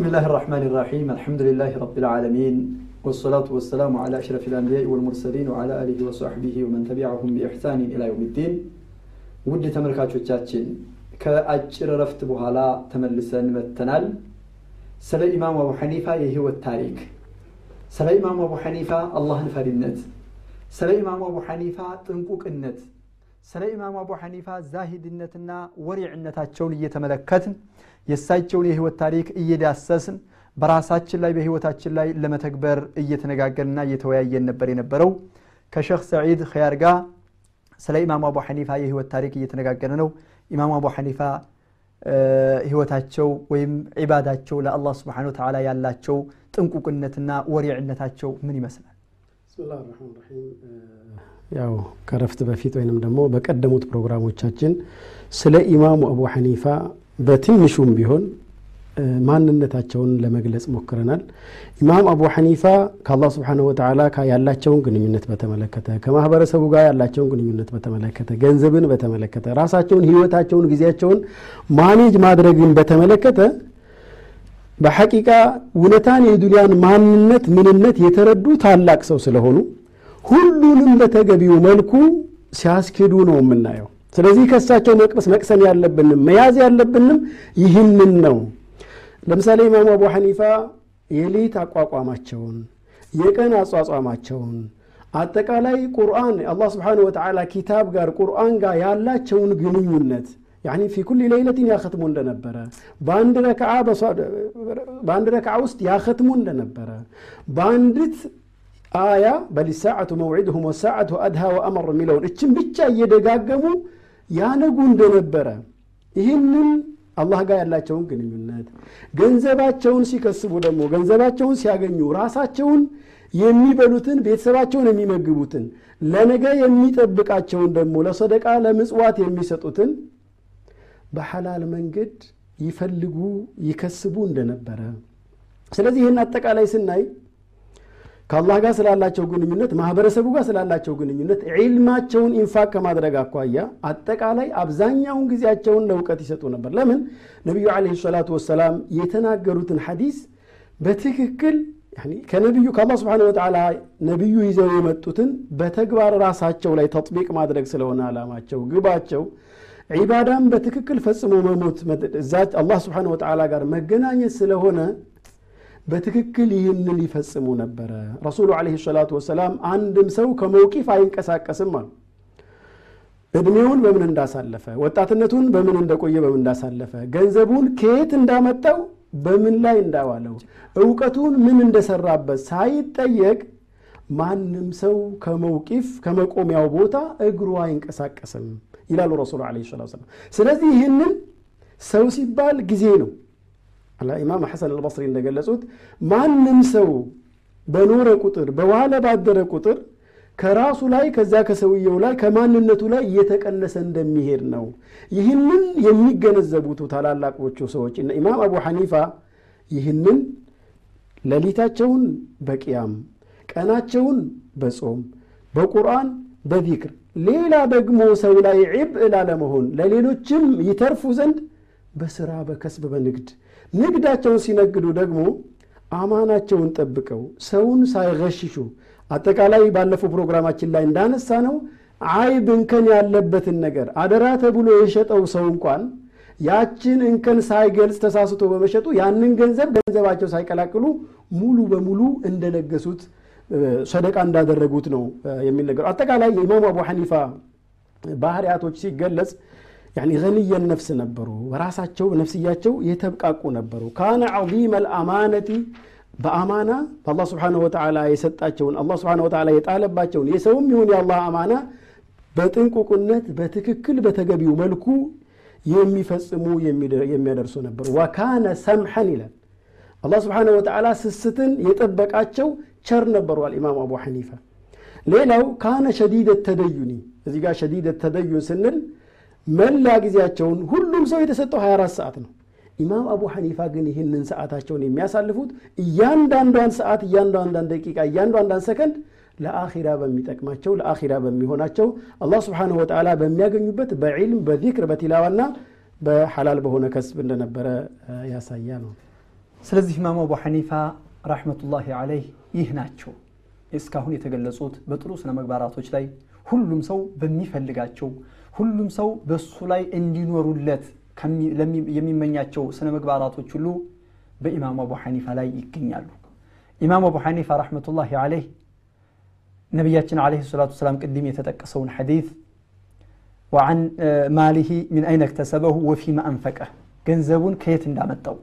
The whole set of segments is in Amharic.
بسم الله الرحمن الرحيم الحمد لله رب العالمين والصلاة والسلام على أشرف الأنبياء والمرسلين وعلى آله وصحبه ومن تبعهم بإحسان إلى يوم الدين ውድ ተመልካቾቻችን ከአጭር ረፍት በኋላ ተመልሰን መጥተናል ስለ ኢማሙ አቡ ሐኒፋ የህይወት ታሪክ ስለ ኢማሙ አቡ ሐኒፋ አላህን ፈሪነት ስለ ኢማሙ አቡ ሐኒፋ ጥንቁቅነት ስለ ኢማሙ አቡ ሐኒፋ ዛሂድነትና ወሪዕነታቸውን እየተመለከትን የእሳቸውን የህይወት ታሪክ እየዳሰስን በራሳችን ላይ በህይወታችን ላይ ለመተግበር እየተነጋገርና እየተወያየን ነበር የነበረው። ከሸክ ሰዒድ ኸያር ጋር ስለ ኢማሙ አቡ ሐኒፋ የህይወት ታሪክ እየተነጋገረ ነው። ኢማሙ አቡ ሐኒፋ ህይወታቸው ወይም ዒባዳቸው ለአላህ ስብሓን ወተዓላ ያላቸው ጥንቁቅነትና ወሪዕነታቸው ምን ይመስላል ብስሚላህ ራህማን ራሒም ያው ከረፍት በፊት ወይንም ደግሞ በቀደሙት ፕሮግራሞቻችን ስለ ኢማሙ አቡ ሐኒፋ በትንሹም ቢሆን ማንነታቸውን ለመግለጽ ሞክረናል። ኢማም አቡ ሐኒፋ ከአላህ سبحانه وتعالى ያላቸውን ግንኙነት በተመለከተ ከማህበረሰቡ ጋር ያላቸውን ግንኙነት በተመለከተ ገንዘብን በተመለከተ ራሳቸውን ህይወታቸውን ጊዜያቸውን manage ማድረግን በተመለከተ በ حقيقة እውነታን የዱንያን ማንነት ምንነት የተረዱ ታላቅ ሰው ስለሆኑ ሁሉንም በተገቢው መልኩ ሲያስኬዱ ነው የምናየው። ስለዚህ ከእሳቸው መቅመስ መቅሰም ያለብንም መያዝ ያለብንም ይህንን ነው። ለምሳሌ ኢማሙ አቡ ሐኒፋ የሌት አቋቋማቸውን የቀን አጿጿማቸውን አጠቃላይ ቁርአን አላህ ስብሓን ወተዓላ ኪታብ ጋር ቁርአን ጋር ያላቸውን ግንኙነት ያኒ ፊ ኩል ሌይለትን ያኸትሙ እንደነበረ በአንድ ረክዓ ውስጥ ያኸትሙ እንደነበረ። በአንዲት አያ በሊሳዓቱ መውዒድሁም ወሳዓቱ አድሃ ወአመር የሚለውን እችን ብቻ እየደጋገሙ ያነጉ እንደነበረ። ይህንን አላህ ጋር ያላቸውን ግንኙነት ገንዘባቸውን ሲከስቡ ደግሞ ገንዘባቸውን ሲያገኙ ራሳቸውን የሚበሉትን ቤተሰባቸውን የሚመግቡትን ለነገ የሚጠብቃቸውን ደግሞ ለሰደቃ ለምጽዋት የሚሰጡትን በሐላል መንገድ ይፈልጉ ይከስቡ እንደነበረ። ስለዚህ ይህን አጠቃላይ ስናይ ከአላህ ጋር ስላላቸው ግንኙነት ማህበረሰቡ ጋር ስላላቸው ግንኙነት ዒልማቸውን ኢንፋቅ ከማድረግ አኳያ አጠቃላይ አብዛኛውን ጊዜያቸውን ለእውቀት ይሰጡ ነበር። ለምን? ነቢዩ ለ ሰላቱ ወሰላም የተናገሩትን ሐዲስ በትክክል ከነቢዩ ከአላህ ስብሓን ወተዓላ ነቢዩ ይዘው የመጡትን በተግባር ራሳቸው ላይ ተጥቢቅ ማድረግ ስለሆነ አላማቸው ግባቸው ዒባዳን በትክክል ፈጽሞ መሞት አላህ ስብሓን ወተዓላ ጋር መገናኘት ስለሆነ በትክክል ይህንን ይፈጽሙ ነበረ። ረሱሉ ለ ሰላቱ ወሰላም አንድም ሰው ከመውቂፍ አይንቀሳቀስም አሉ። እድሜውን በምን እንዳሳለፈ ወጣትነቱን በምን እንደቆየ በምን እንዳሳለፈ ገንዘቡን ከየት እንዳመጣው በምን ላይ እንዳዋለው እውቀቱን ምን እንደሰራበት ሳይጠየቅ ማንም ሰው ከመውቂፍ ከመቆሚያው ቦታ እግሩ አይንቀሳቀስም ይላሉ ረሱሉ ለ ሰላት ሰላም ስለዚህ ይህንን ሰው ሲባል ጊዜ ነው። ኢማም ሐሰን አልበስሪ እንደገለጹት ማንም ሰው በኖረ ቁጥር በዋለ ባደረ ቁጥር ከራሱ ላይ ከዛ ከሰውየው ላይ ከማንነቱ ላይ እየተቀነሰ እንደሚሄድ ነው። ይህንን የሚገነዘቡት ታላላቆቹ ሰዎች ኢማም አቡ ሐኒፋ ይህንን ሌሊታቸውን በቅያም ቀናቸውን በጾም በቁርአን በዚክር ሌላ ደግሞ ሰው ላይ ዒብእ ላለመሆን ለሌሎችም ይተርፉ ዘንድ በስራ በከስብ በንግድ ንግዳቸውን ሲነግዱ ደግሞ አማናቸውን ጠብቀው ሰውን ሳይገሽሹ አጠቃላይ ባለፈው ፕሮግራማችን ላይ እንዳነሳ ነው አይብ እንከን ያለበትን ነገር አደራ ተብሎ የሸጠው ሰው እንኳን ያችን እንከን ሳይገልጽ ተሳስቶ በመሸጡ ያንን ገንዘብ ገንዘባቸው ሳይቀላቅሉ ሙሉ በሙሉ እንደለገሱት ሰደቃ እንዳደረጉት ነው የሚነገሩ አጠቃላይ የኢማሙ አቡ ሐኒፋ ባህርያቶች ሲገለጽ ያኒ ገንየን ነፍስ ነበሩ በራሳቸው ነፍስያቸው የተብቃቁ ነበሩ። ካነ ዐዚመ ልአማነቲ በአማና በአላህ ስብሓን ወተዓላ የሰጣቸውን አላህ ስብሓን ወተዓላ የጣለባቸውን የሰውም ይሁን የአላህ አማና በጥንቁቁነት በትክክል በተገቢው መልኩ የሚፈጽሙ የሚያደርሱ ነበሩ። ወካነ ሰምሐን ይላል። አላህ ስብሓን ወተዓላ ስስትን የጠበቃቸው ቸር ነበሩ አልኢማም አቡ ሐኒፋ። ሌላው ካነ ሸዲደ ተደዩኒ። እዚህ ጋር ሸዲደ ተደዩን ስንል መላ ጊዜያቸውን ሁሉም ሰው የተሰጠው 24 ሰዓት ነው። ኢማም አቡ ሐኒፋ ግን ይህንን ሰዓታቸውን የሚያሳልፉት እያንዳንዷን ሰዓት እያንዳንዷን ደቂቃ እያንዳንዷን ሰከንድ ለአኺራ በሚጠቅማቸው ለአኺራ በሚሆናቸው አላህ ስብሓንሁ ወተዓላ በሚያገኙበት በዒልም በዚክር በቲላዋና በሐላል በሆነ ከስብ እንደነበረ ያሳያ ነው። ስለዚህ ኢማሙ አቡ ሐኒፋ ረሕመቱላሂ አለይህ ይህ ናቸው። እስካሁን የተገለጹት በጥሩ ስነ ምግባራቶች ላይ ሁሉም ሰው በሚፈልጋቸው ሁሉም ሰው በሱ ላይ እንዲኖሩለት የሚመኛቸው ስነ ምግባራቶች ሁሉ በኢማሙ አቡ ሐኒፋ ላይ ይገኛሉ። ኢማሙ አቡ ሐኒፋ ረሕመቱላሂ አለይህ ነቢያችን አለይሂ ሰላቱ ሰላም ቅድም የተጠቀሰውን ሐዲት ወዓን ማሊሂ ሚን አይነ እክተሰበሁ ወፊማ አንፈቀህ ገንዘቡን ከየት እንዳመጣው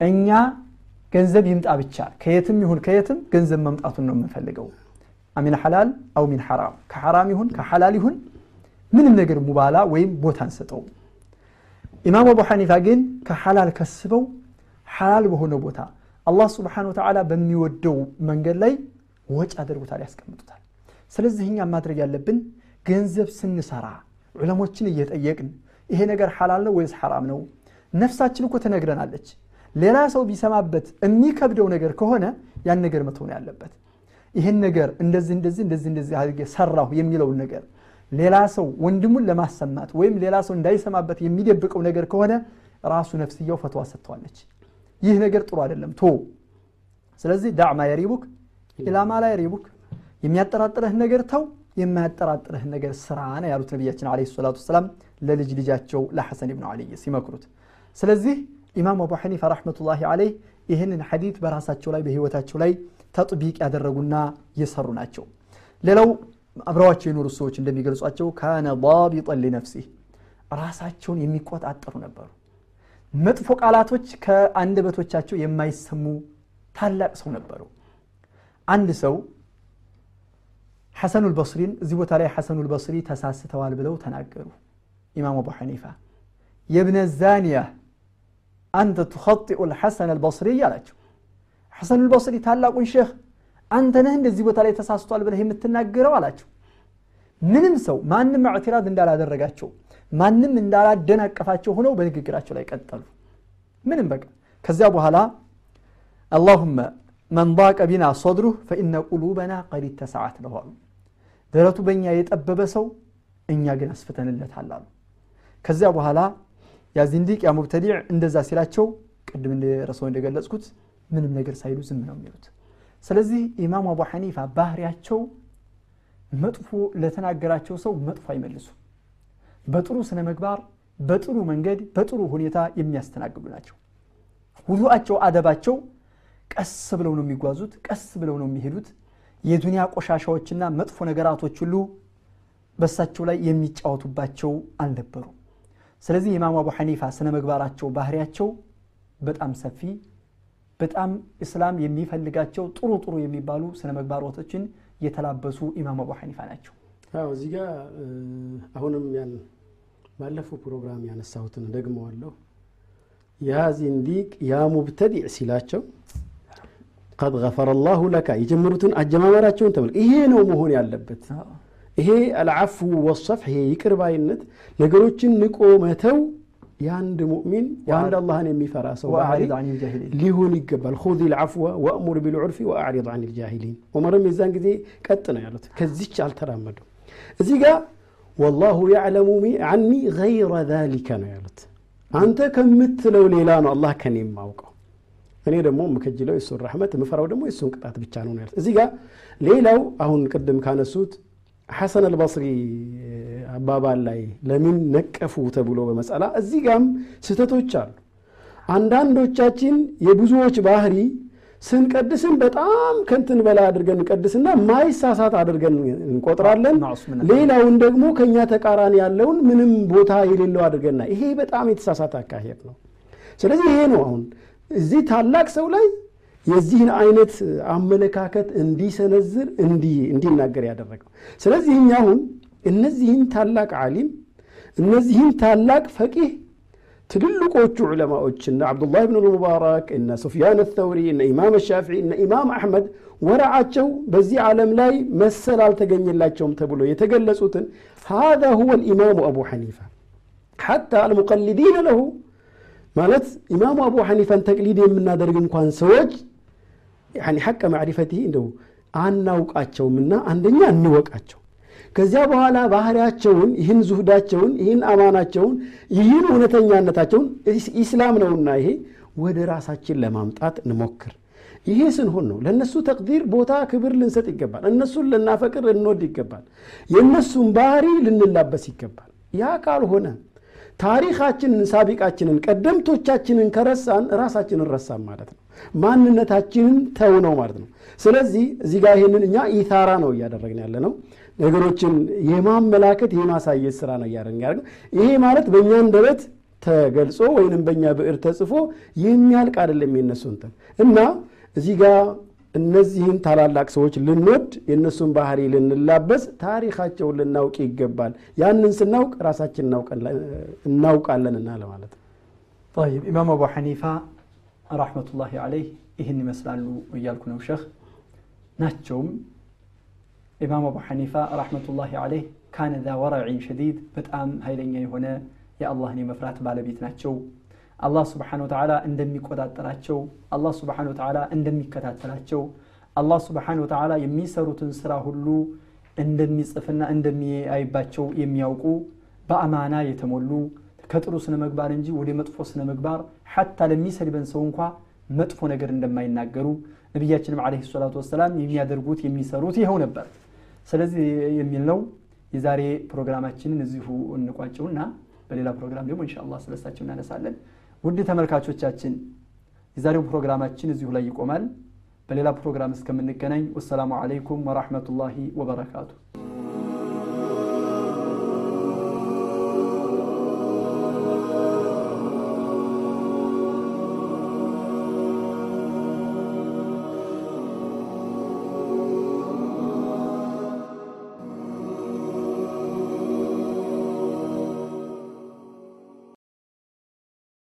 እኛ ገንዘብ ይምጣ ብቻ። ከየትም ይሁን ከየትም ገንዘብ መምጣቱን ነው የምንፈልገው። አሚን ሐላል አው ሚን ሐራም። ከሐራም ይሁን ከሐላል ይሁን ምንም ነገር ሙባላ ወይም ቦታ አንሰጠው ኢማም አቡ ሐኒፋ ግን ከሐላል ከስበው ሐላል በሆነ ቦታ አላህ ስብሓን ወተዓላ በሚወደው መንገድ ላይ ወጭ አድርጎታል ያስቀምጡታል። ስለዚህ እኛ ማድረግ ያለብን ገንዘብ ስንሰራ ዑለሞችን እየጠየቅን ይሄ ነገር ሐላል ነው ወይስ ሐራም ነው? ነፍሳችን እኮ ትነግረናለች ሌላ ሰው ቢሰማበት የሚከብደው ነገር ከሆነ ያን ነገር መተው ነው ያለበት። ይህን ነገር እንደዚህ እንደዚህ እንደዚህ እንደዚህ አድርጌ ሰራሁ የሚለውን ነገር ሌላ ሰው ወንድሙን ለማሰማት ወይም ሌላ ሰው እንዳይሰማበት የሚደብቀው ነገር ከሆነ ራሱ ነፍስያው ፈትዋ ሰጥተዋለች። ይህ ነገር ጥሩ አይደለም። ቶ ስለዚህ ዳዕ ማ የሪቡክ ኢላማ ላ የሪቡክ የሚያጠራጥረህ ነገር ተው የማያጠራጥርህ ነገር ስራ ነው ያሉት ነቢያችን አለ ሰላቱ ወሰላም ለልጅ ልጃቸው ለሐሰን ብኑ አልይ ሲመክሩት። ስለዚህ ኢማም አቡ ሐኒፋ ረሕመቱላሂ አለይህ ይህንን ሐዲት በራሳቸው ላይ በህይወታቸው ላይ ተጥቢቅ ያደረጉና የሰሩ ናቸው ሌላው አብረዋቸው የኖሩ ሰዎች እንደሚገልጿቸው ካነ ዳቢጠን ሊነፍሲህ ራሳቸውን የሚቆጣጠሩ ነበሩ መጥፎ ቃላቶች ከአንደበቶቻቸው የማይሰሙ ታላቅ ሰው ነበሩ አንድ ሰው ሐሰኑ ልበስሪን እዚህ ቦታ ላይ ሐሰኑ ልበስሪ ተሳስተዋል ብለው ተናገሩ ኢማም አቡ ሐኒፋ የብነ ዛንያ አንተ ትኸጢኡ ልሐሰን አልበስሪ አላቸው ሐሰኑ ልበስሪ ታላቁን ሼህ አንተ ነህ እንደዚህ ቦታ ላይ ተሳስቷል ብለህ የምትናገረው አላቸው ምንም ሰው ማንም እዕትራድ እንዳላደረጋቸው ማንም እንዳላደናቀፋቸው ሆነው በንግግራቸው ላይ ቀጠሉ ምንም በቃ ከዚያ በኋላ አላሁመ መን ضاق ቢና ሶድሩህ ፈኢነ ቁሉበና ቀድ ተሰዓት ለው አሉ ደረቱ በእኛ የጠበበ ሰው እኛ ግን አስፍተንለታል አሉ ከዚያ በኋላ ያ ዚንዲቅ ያ ሙብተዲዕ እንደዛ ሲላቸው ቅድም ረሰው እንደገለጽኩት ምንም ነገር ሳይሉ ዝም ነው የሚሉት። ስለዚህ ኢማሙ አቡ ሐኒፋ ባህሪያቸው መጥፎ ለተናገራቸው ሰው መጥፎ አይመልሱ በጥሩ ስነ ምግባር በጥሩ መንገድ በጥሩ ሁኔታ የሚያስተናግዱ ናቸው። ውዱአቸው አደባቸው ቀስ ብለው ነው የሚጓዙት ቀስ ብለው ነው የሚሄዱት። የዱንያ ቆሻሻዎችና መጥፎ ነገራቶች ሁሉ በሳቸው ላይ የሚጫወቱባቸው አልነበሩ ስለዚህ የኢማሙ አቡ ሐኒፋ ስነ ምግባራቸው ባህሪያቸው በጣም ሰፊ በጣም እስላም የሚፈልጋቸው ጥሩ ጥሩ የሚባሉ ስነ ምግባሮቶችን የተላበሱ ኢማም አቡ ሐኒፋ ናቸው። አዎ እዚህ ጋር አሁንም ያን ባለፈው ፕሮግራም ያነሳሁትን ደግመዋለሁ። ያ ዚንዲቅ ያ ሙብተዲዕ ሲላቸው ቀድ ገፈረ ላሁ ለካ የጀመሩትን አጀማመራቸውን ተመልክ ይሄ ነው መሆን ያለበት ይሄ አልዓፉ ወሰፍሕ ይሄ ይቅር ባይነት ነገሮችን ንቆ መተው የአንድ ሙእሚን የአንድ አላህን የሚፈራ ሰው ሊሆን ይገባል። ሁዚ ልዓፍወ ወእሙር ቢልዑርፊ ወአዕሪድ አን ልጃሂሊን ዑመርም የዛን ጊዜ ቀጥ ነው ያሉት። ከዚች አልተራመዱ እዚህ ጋር ወላሁ ያዕለሙ አኒ ገይረ ዛሊከ ነው ያሉት። አንተ ከምትለው ሌላ ነው አላህ ከኔ የማውቀው። እኔ ደግሞ የምከጅለው የሱን ረሕመት የምፈራው ደግሞ የሱን ቅጣት ብቻ ነው ያሉት። እዚህ ጋር ሌላው አሁን ቅድም ካነሱት ሐሰን አልበስሪ አባባል ላይ ለምን ነቀፉ ተብሎ በመጸላ እዚህ ጋም ስህተቶች አሉ። አንዳንዶቻችን የብዙዎች ባህሪ ስንቀድስን በጣም ከንትን በላይ አድርገን እንቀድስና ማይሳሳት አድርገን እንቆጥራለን። ሌላውን ደግሞ ከእኛ ተቃራኒ ያለውን ምንም ቦታ የሌለው አድርገና ይሄ በጣም የተሳሳተ አካሄድ ነው። ስለዚህ ይሄ ነው አሁን እዚህ ታላቅ ሰው ላይ የዚህን አይነት አመለካከት እንዲሰነዝር እንዲናገር ያደረገው። ስለዚህ እኛ አሁን እነዚህን ታላቅ ዓሊም እነዚህን ታላቅ ፈቂህ ትልልቆቹ ዑለማዎች እነ ዓብዱላህ ብን ሙባረክ እነ ሱፍያን ተውሪ እነ ኢማም ሻፊዒ እነ ኢማም አሕመድ ወረዓቸው በዚህ ዓለም ላይ መሰል አልተገኘላቸውም ተብሎ የተገለጹትን ሃذا هو الإمام أبو حنيفة حتى المقلدين له ማለት ኢማሙ አቡ ሐኒፋን ተቅሊድ የምናደርግ እንኳን ሰዎች ሐቀ ማዕሪፈትህ እንደው አናውቃቸውምና አንደኛ እንወቃቸው። ከዚያ በኋላ ባህሪያቸውን ይህን ዙህዳቸውን ይህን አማናቸውን ይህን እውነተኛነታቸውን ኢስ- ኢስላም ነውና ይሄ ወደ ራሳችን ለማምጣት እንሞክር። ይሄ ስንሆን ነው ለእነሱ ተቅዲር ቦታ ክብር ልንሰጥ ይገባል። እነሱን ልናፈቅር እንወድ ይገባል። የእነሱን ባህሪ ልንላበስ ይገባል። ያ ካልሆነ ታሪካችንን ሳቢቃችንን ቀደምቶቻችንን ከረሳን ራሳችንን ረሳን ማለት ነው ማንነታችንን ተው ነው ማለት ነው። ስለዚህ እዚህ ጋር ይህንን እኛ ኢታራ ነው እያደረግን ያለ ነው። ነገሮችን የማመላከት የማሳየት ስራ ነው እያደረግን ያለ ይሄ ማለት በእኛ አንደበት ተገልጾ ወይንም በእኛ ብዕር ተጽፎ የሚያልቅ አይደለም። የነሱ እንትን እና እዚህ ጋር እነዚህን ታላላቅ ሰዎች ልንወድ የእነሱን ባህሪ ልንላበስ ታሪካቸውን ልናውቅ ይገባል። ያንን ስናውቅ ራሳችን እናውቃለንና ለማለት ነው። ኢማም አቡ ሐኒፋ ረሕመቱላሂ አለይህ ይህን ይመስላሉ እያልኩ ነው ሸህ። ናቸውም ኢማም አቡ ሐኒፋ ረሕመቱላሂ አለይህ ካነ ዛ ወረዒን ሸዲድ በጣም ኃይለኛ የሆነ የአላህን የመፍራት ባለቤት ናቸው። አላህ ስብሓን ወተዓላ እንደሚቆጣጠራቸው አላህ ስብሓን ወተዓላ እንደሚከታተላቸው አላህ ስብሓን ወተዓላ የሚሰሩትን ስራ ሁሉ እንደሚጽፍና እንደሚያይባቸው የሚያውቁ በአማና የተሞሉ ከጥሩ ስነ ምግባር እንጂ ወደ መጥፎ ስነ ምግባር ሐታ ለሚሰድበን ሰው እንኳ መጥፎ ነገር እንደማይናገሩ ነቢያችንም አለ ሰላቱ ወሰላም የሚያደርጉት የሚሰሩት ይኸው ነበር። ስለዚህ የሚል ነው። የዛሬ ፕሮግራማችንን እዚሁ እንቋጨውና በሌላ ፕሮግራም ደግሞ እንሻ አላህ ስለሳቸው እናነሳለን። ውድ ተመልካቾቻችን የዛሬው ፕሮግራማችን እዚሁ ላይ ይቆማል። በሌላ ፕሮግራም እስከምንገናኝ ወሰላሙ አለይኩም ወራህመቱላሂ ወበረካቱ